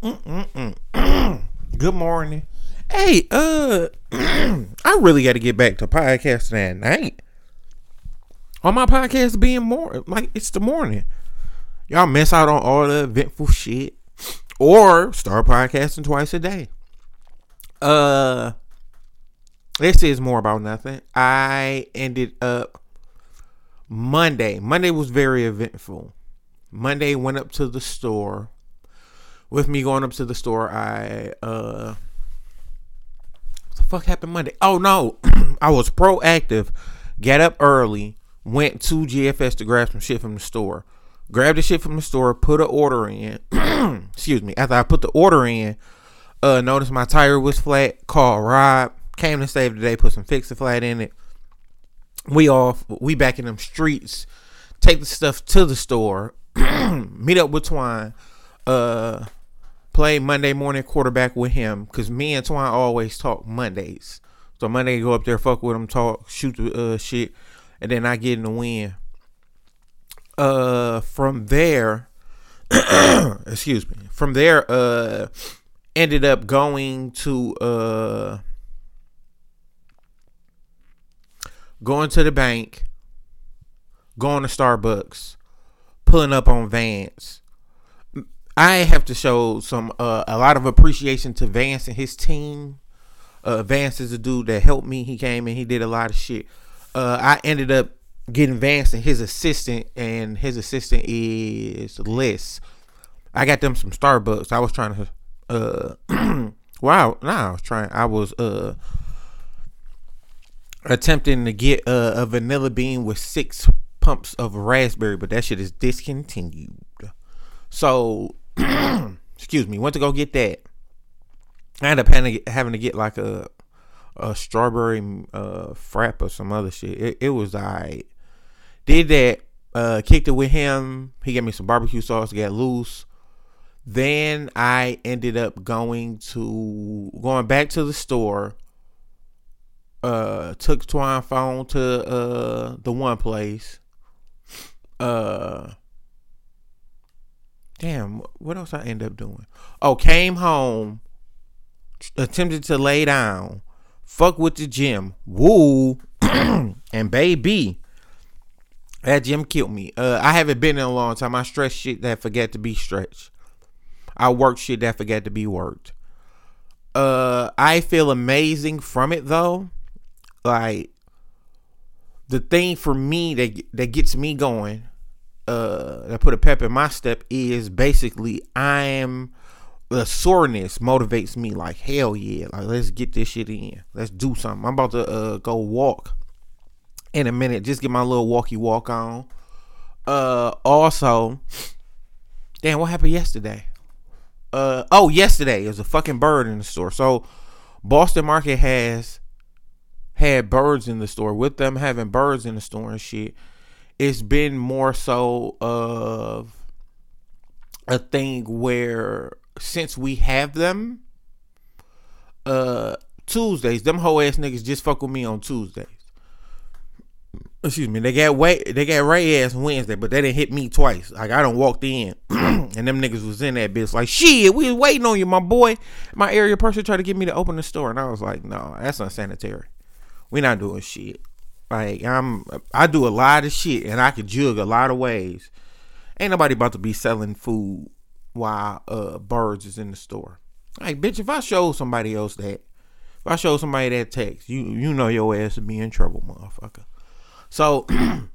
Good morning. Hey, uh, I really got to get back to podcasting at night. On my podcast being more like it's the morning. Y'all miss out on all the eventful shit, or start podcasting twice a day. Uh, this is more about nothing. I ended up Monday. Monday was very eventful. Monday went up to the store. With me going up to the store, I uh what the fuck happened Monday? Oh no. I was proactive. Got up early, went to GFS to grab some shit from the store. Grabbed the shit from the store, put an order in. Excuse me. After I put the order in, uh noticed my tire was flat, called Rob, came to save the day, put some fix flat in it. We off, we back in them streets, take the stuff to the store, meet up with Twine, uh, play Monday morning quarterback with him because me and Twine always talk Mondays. So Monday go up there, fuck with him, talk, shoot the uh, shit, and then I get in the win. Uh, from there, excuse me. From there, uh, ended up going to uh, going to the bank, going to Starbucks, pulling up on Vance. I have to show some uh, a lot of appreciation to Vance and his team. Uh, Vance is a dude that helped me. He came and he did a lot of shit. Uh, I ended up getting Vance and his assistant, and his assistant is Les. I got them some Starbucks. I was trying to, uh, wow, nah, I was trying. I was uh attempting to get uh, a vanilla bean with six pumps of raspberry, but that shit is discontinued. So, excuse me, went to go get that. I ended up having to get like a a strawberry uh, frap or some other shit. It, it was alright. Did that. Uh, kicked it with him. He gave me some barbecue sauce. Got loose. Then I ended up going to going back to the store. Uh, took Twine phone to uh the one place. Uh, damn, what else I end up doing? Oh, came home, attempted to lay down, fuck with the gym, woo, and baby, that gym killed me. Uh, I haven't been in a long time. I stretch shit that forget to be stretched. I work shit that forget to be worked. Uh, I feel amazing from it though. Like the thing for me that that gets me going, uh, that put a pep in my step is basically I am the soreness motivates me like hell yeah, like let's get this shit in, let's do something. I'm about to uh go walk in a minute, just get my little walkie walk on. Uh, also, damn, what happened yesterday? Uh, oh, yesterday there's a fucking bird in the store. So Boston Market has had birds in the store. With them having birds in the store and shit, it's been more so of a thing where since we have them, uh, Tuesdays, them whole ass niggas just fuck with me on Tuesdays. Excuse me, they got way they got Ray ass Wednesday, but they didn't hit me twice. Like I don't walked in and them niggas was in that bitch like shit, we was waiting on you, my boy. My area person tried to get me to open the store, and I was like, no, that's unsanitary we not doing shit. Like I'm, I do a lot of shit, and I can jug a lot of ways. Ain't nobody about to be selling food while uh birds is in the store. Like bitch, if I show somebody else that, if I show somebody that text, you you know your ass would be in trouble, motherfucker. So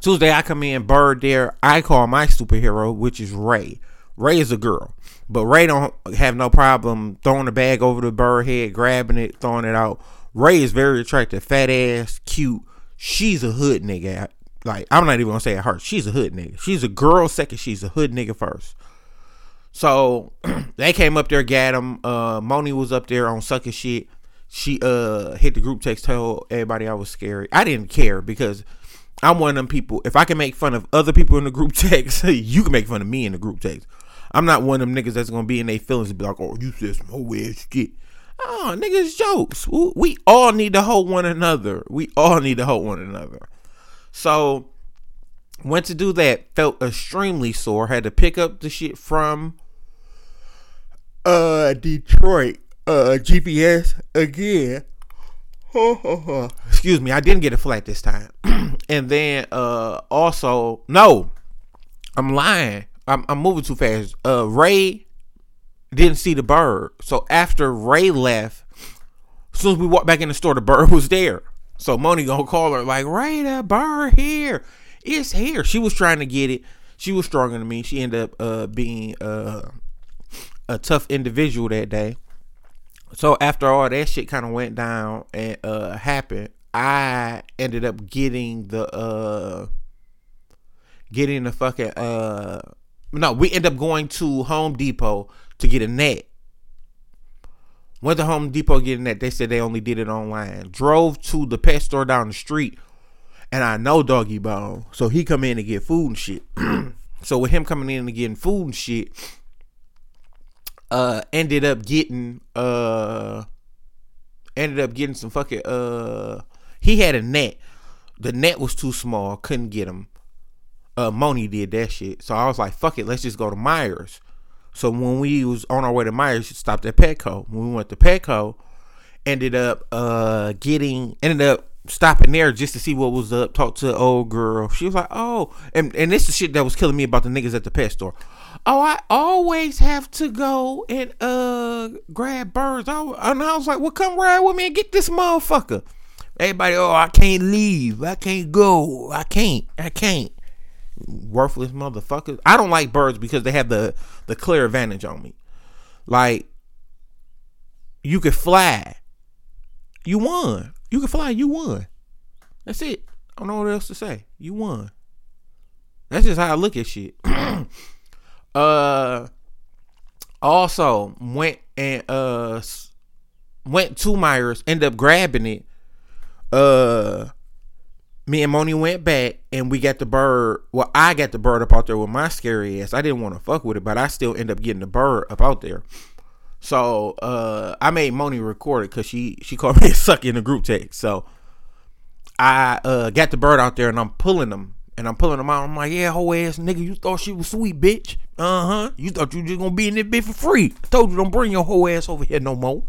Tuesday I come in, bird there. I call my superhero, which is Ray. Ray is a girl, but Ray don't have no problem throwing the bag over the bird head, grabbing it, throwing it out Ray is very attractive, fat ass, cute. She's a hood nigga. Like I'm not even gonna say her. She's a hood nigga. She's a girl second. She's a hood nigga first. So they came up there, got him. Uh, Moni was up there on sucking shit. She uh hit the group text, told everybody I was scary. I didn't care because I'm one of them people. If I can make fun of other people in the group text, you can make fun of me in the group text. I'm not one of them niggas that's gonna be in their feelings and be like, "Oh, you said some whole ass shit." Oh, niggas jokes. We all need to hold one another. We all need to hold one another. So went to do that. Felt extremely sore. Had to pick up the shit from uh Detroit uh GFS again. Excuse me, I didn't get a flat this time. and then uh also no, I'm lying. I'm, I'm moving too fast. Uh Ray didn't see the bird. So after Ray left, as soon as we walked back in the store, the bird was there. So Moni gonna call her like, Ray, that bird here. It's here. She was trying to get it. She was stronger than me. She ended up uh, being uh, a tough individual that day. So after all that shit kind of went down and uh, happened, I ended up getting the uh, getting the fucking uh, no, we end up going to Home Depot to get a net. Went to Home Depot getting that. They said they only did it online. Drove to the pet store down the street, and I know Doggy Bone, so he come in to get food and shit. so with him coming in and getting food and shit, uh, ended up getting uh, ended up getting some fucking uh, he had a net. The net was too small, couldn't get him. Uh, Moni did that shit, so I was like, "Fuck it, let's just go to Meijer's." So when we was on our way to Meijer's, stopped at Petco. When we went to Petco, ended up uh getting ended up stopping there just to see what was up, talk to the old girl. She was like, Oh, and, and this is shit that was killing me about the niggas at the pet store. Oh, I always have to go and uh grab birds. Oh, and I was like, Well, come ride with me and get this motherfucker. Everybody, oh, I can't leave. I can't go. I can't. I can't worthless motherfuckers. I don't like birds because they have the the clear advantage on me. Like you could fly. You won. You can fly, you won. That's it. I don't know what else to say. You won. That's just how I look at shit. uh also went and uh went to Meijer's, ended up grabbing it. Uh me and Moni went back and we got the bird. Well, I got the bird up out there with my scary ass. I didn't want to fuck with it, but I still end up getting the bird up out there. So uh, I made Moni record it because she she called me a suck in the group text. So I uh, got the bird out there and I'm pulling them and I'm pulling them out. I'm like, yeah, whole ass nigga, you thought she was sweet, bitch. Uh huh. You thought you just gonna be in this bitch for free. I told you don't bring your whole ass over here no more.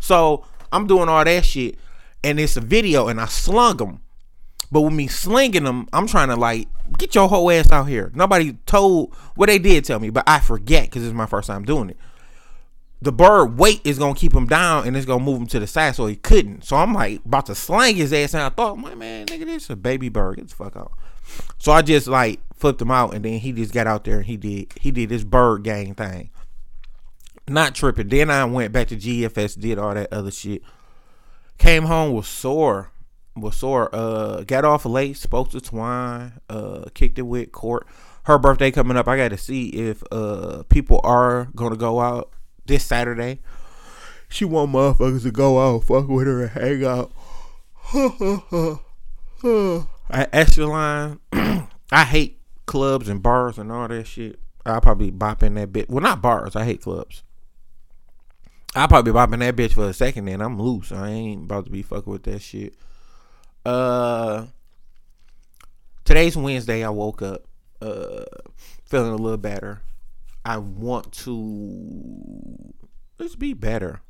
So I'm doing all that shit and it's a video and I slung them. But with me slinging them, I'm trying to like get your whole ass out here. Nobody told what well, they did tell me, but I forget because it's my first time doing it. The bird weight is gonna keep him down and it's gonna move him to the side, so he couldn't. So I'm like about to slang his ass, and I thought, my man, nigga, this is a baby bird. Get the fuck out. So I just like flipped him out, and then he just got out there and he did he did this bird gang thing. Not tripping. Then I went back to GFS, did all that other shit. Came home was sore was sore. Uh, got off late, spoke to Twine, uh, kicked it with Court. Her birthday coming up. I got to see if uh people are gonna go out this Saturday. She want motherfuckers to go out, fuck with her, and hang out. At Echelon, I hate clubs and bars and all that shit. I'll probably bop in that bit. Well, not bars. I hate clubs. I'll probably bop in that bitch for a second and I'm loose. I ain't about to be fucking with that shit. Uh, today's Wednesday. I woke up uh feeling a little better. I want to let's be better,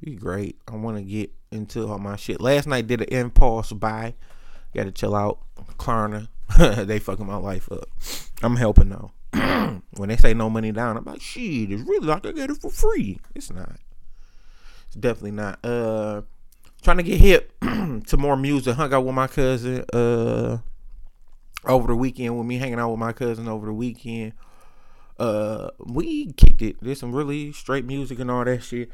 be great. I want to get into all my shit. Last night did an impulse buy. Got to chill out. Klarna, they fucking my life up. I'm helping though. when they say no money down, I'm like, shit, it's really like I get it for free. It's not. It's definitely not. Uh, trying to get hip to more music. Hung out with my cousin uh over the weekend with me hanging out with my cousin over the weekend. Uh we kicked it. There's some really straight music and all that shit.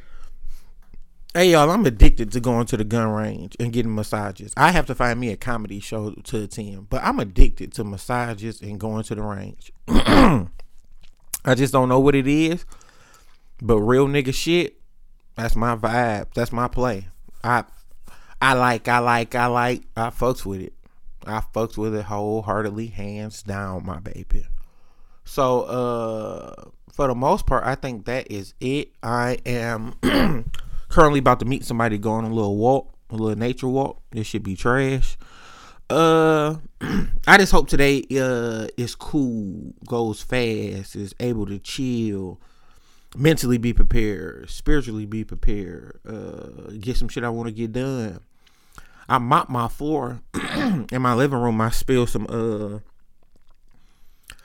Hey y'all, I'm addicted to going to the gun range and getting massages. I have to find me a comedy show to attend, but I'm addicted to massages and going to the range. I just don't know what it is, but real nigga shit, that's my vibe. That's my play. I I like, I like, I like, I fucks with it. I fucks with it wholeheartedly, hands down, my baby. So, uh, for the most part, I think that is it. I am currently about to meet somebody going a little walk, a little nature walk. This should be trash. Uh, I just hope today uh is cool, goes fast, is able to chill, mentally be prepared, spiritually be prepared, uh, get some shit I want to get done. I mopped my floor in my living room. I spilled some uh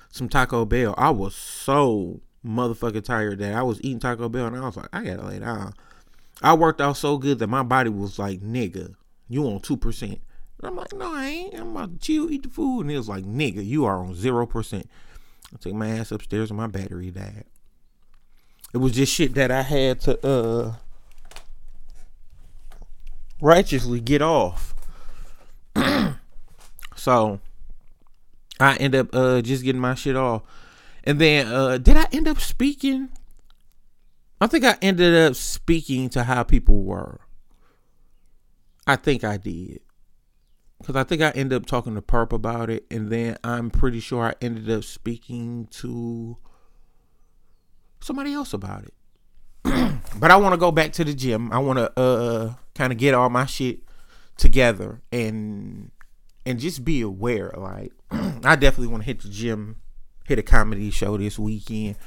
some Taco Bell. I was so motherfucking tired that I was eating Taco Bell and I was like, I gotta lay down. I worked out so good that my body was like, nigga, you on two percent. I'm like, no, I ain't. I'm about to chill, eat the food. And it was like, nigga, you are on zero percent. I took my ass upstairs and my battery died. It was just shit that I had to uh righteously get off. so I end up uh just getting my shit off. And then uh did I end up speaking? I think I ended up speaking to how people were. I think I did. Cause I think I ended up talking to Perp about it, and then I'm pretty sure I ended up speaking to somebody else about it. But I want to go back to the gym. I want to uh kind of get all my shit together and and just be aware. Like I definitely want to hit the gym, hit a comedy show this weekend.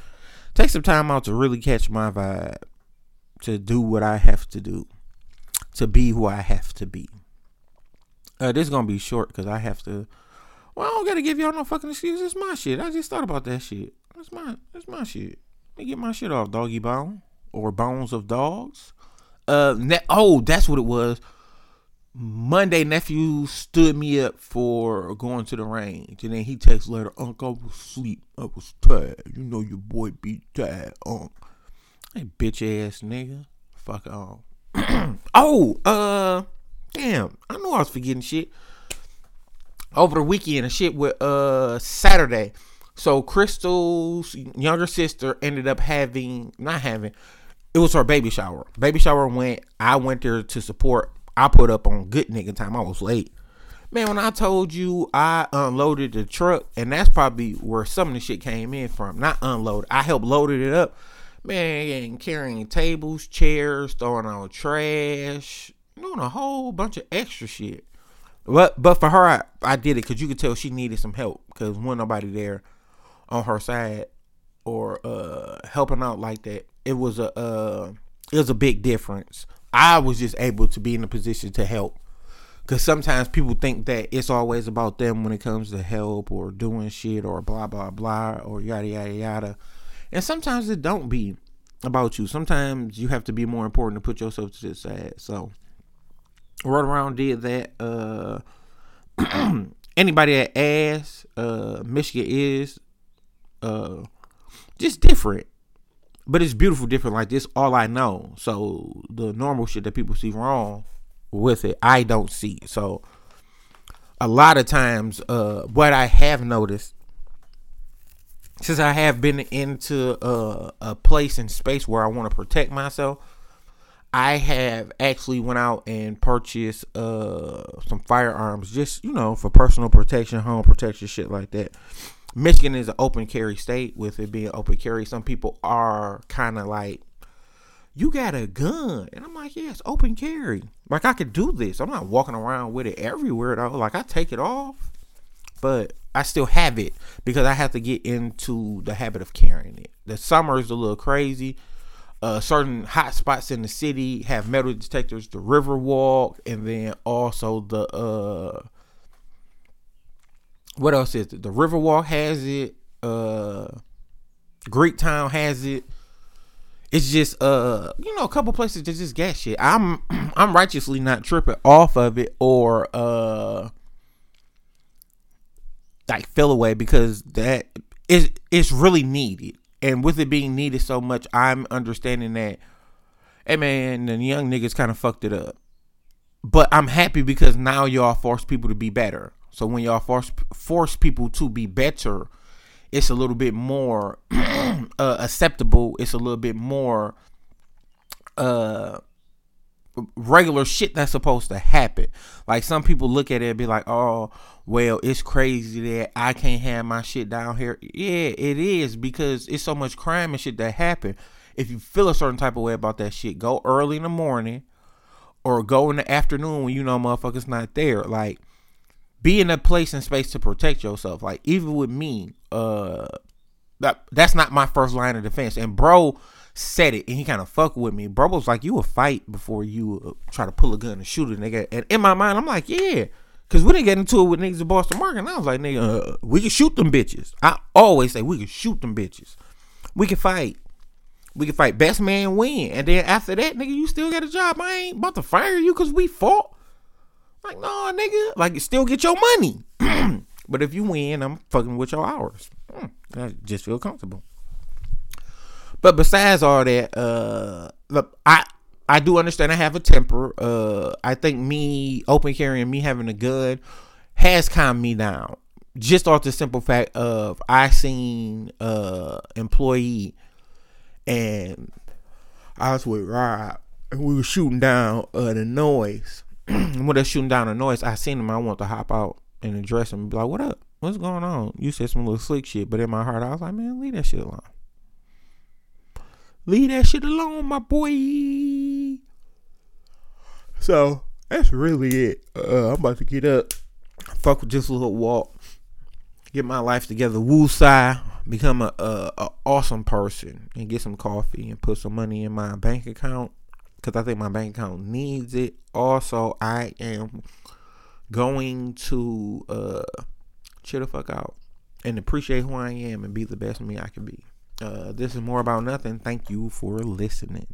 Take some time out to really catch my vibe, to do what I have to do, to be who I have to be. Uh, this is gonna be short because I have to. Well, I don't gotta give y'all no fucking excuse. It's my shit. I just thought about that shit. That's my. That's my shit. Let me get my shit off, doggy bone or bones of dogs. Uh, ne- oh, that's what it was. Monday, nephew stood me up for going to the range, and then he texts later, "Uncle, I was asleep. I was tired. You know your boy be tired, Unc." Hey, bitch ass nigga, fuck off. oh, uh, damn, I know I was forgetting shit over the weekend and shit with uh Saturday. So Crystal's younger sister ended up having not having it was her baby shower. Baby shower went I went there to support. I put up on good nigga time. I was late. Man, when I told you I unloaded the truck, and that's probably where some of the shit came in from. Not unload. I helped loaded it up. Man, carrying tables, chairs, throwing out trash, doing a whole bunch of extra shit. But but for her, I, I did it because you could tell she needed some help because wasn't nobody there on her side or uh helping out like that. It was a uh it was a big difference. I was just able to be in a position to help. Cause sometimes people think that it's always about them when it comes to help or doing shit or blah blah blah or yada yada yada. And sometimes it don't be about you. Sometimes you have to be more important to put yourself to the side. So run around did that. Uh anybody that asks, uh Michigan is uh just different. But it's beautiful different. Like this all i know. So the normal shit that people see wrong with it i don't see. So a lot of times uh what i have noticed since i have been into uh, a place and space where i want to protect myself i have actually went out and purchased uh some firearms just you know for personal protection home protection shit like that Michigan is an open carry state. With it being open carry, some people are kind of like, "You got a gun," and I'm like, "Yeah, it's open carry. Like I could do this. I'm not walking around with it everywhere though. Like I take it off, but I still have it because I have to get into the habit of carrying it. The summer is a little crazy. Uh, certain hot spots in the city have metal detectors. The Riverwalk, and then also the uh what else is it? The Riverwalk has it. Uh, Greektown has it. It's just uh, you know, a couple places that just gas shit. I'm I'm righteously not tripping off of it or uh like fill away because that is it's really needed. And with it being needed so much, I'm understanding that hey man, the young niggas kind of fucked it up. But I'm happy because now y'all force people to be better. So when y'all force force people to be better, it's a little bit more uh, acceptable. It's a little bit more uh regular shit that's supposed to happen. Like some people look at it and be like, "Oh, well, it's crazy that I can't have my shit down here." Yeah, it is because it's so much crime and shit that happen. If you feel a certain type of way about that shit, go early in the morning or go in the afternoon when you know motherfuckers not there. Like be in a place and space to protect yourself. Like even with me, uh that, that's not my first line of defense. And bro said it, and he kind of fucked with me. Bro was like, "You will fight before you uh, try to pull a gun and shoot a nigga." And in my mind, I'm like, "Yeah." Cause we didn't get into it with niggas in Boston Market. And I was like, nigga, uh, we can shoot them bitches. I always say we can shoot them bitches. We can fight. We can fight. Best man win. And then after that, nigga, you still got a job. I ain't about to fire you because we fought. Like, no, nigga. Like, you still get your money. but if you win, I'm fucking with your hours. Mm, I just feel comfortable. But besides all that, uh, look, I I do understand I have a temper. Uh, I think me open carrying, me having a gun, has calmed me down. Just off the simple fact of I seen uh employee and I was with Rob and we were shooting down uh, the noise. when they're shooting down the noise, I seen him. I want to hop out and address him be like, "What up? What's going on?" You said some little slick shit, but in my heart, I was like, "Man, leave that shit alone." Leave that shit alone, my boy. So that's really it. Uh, I'm about to get up, fuck with just a little walk, get my life together, woosah, become a, a, a awesome person, and get some coffee and put some money in my bank account because I think my bank account needs it. Also, I am going to uh, chill the fuck out and appreciate who I am and be the best me I can be. Uh, this is more about nothing. Thank you for listening.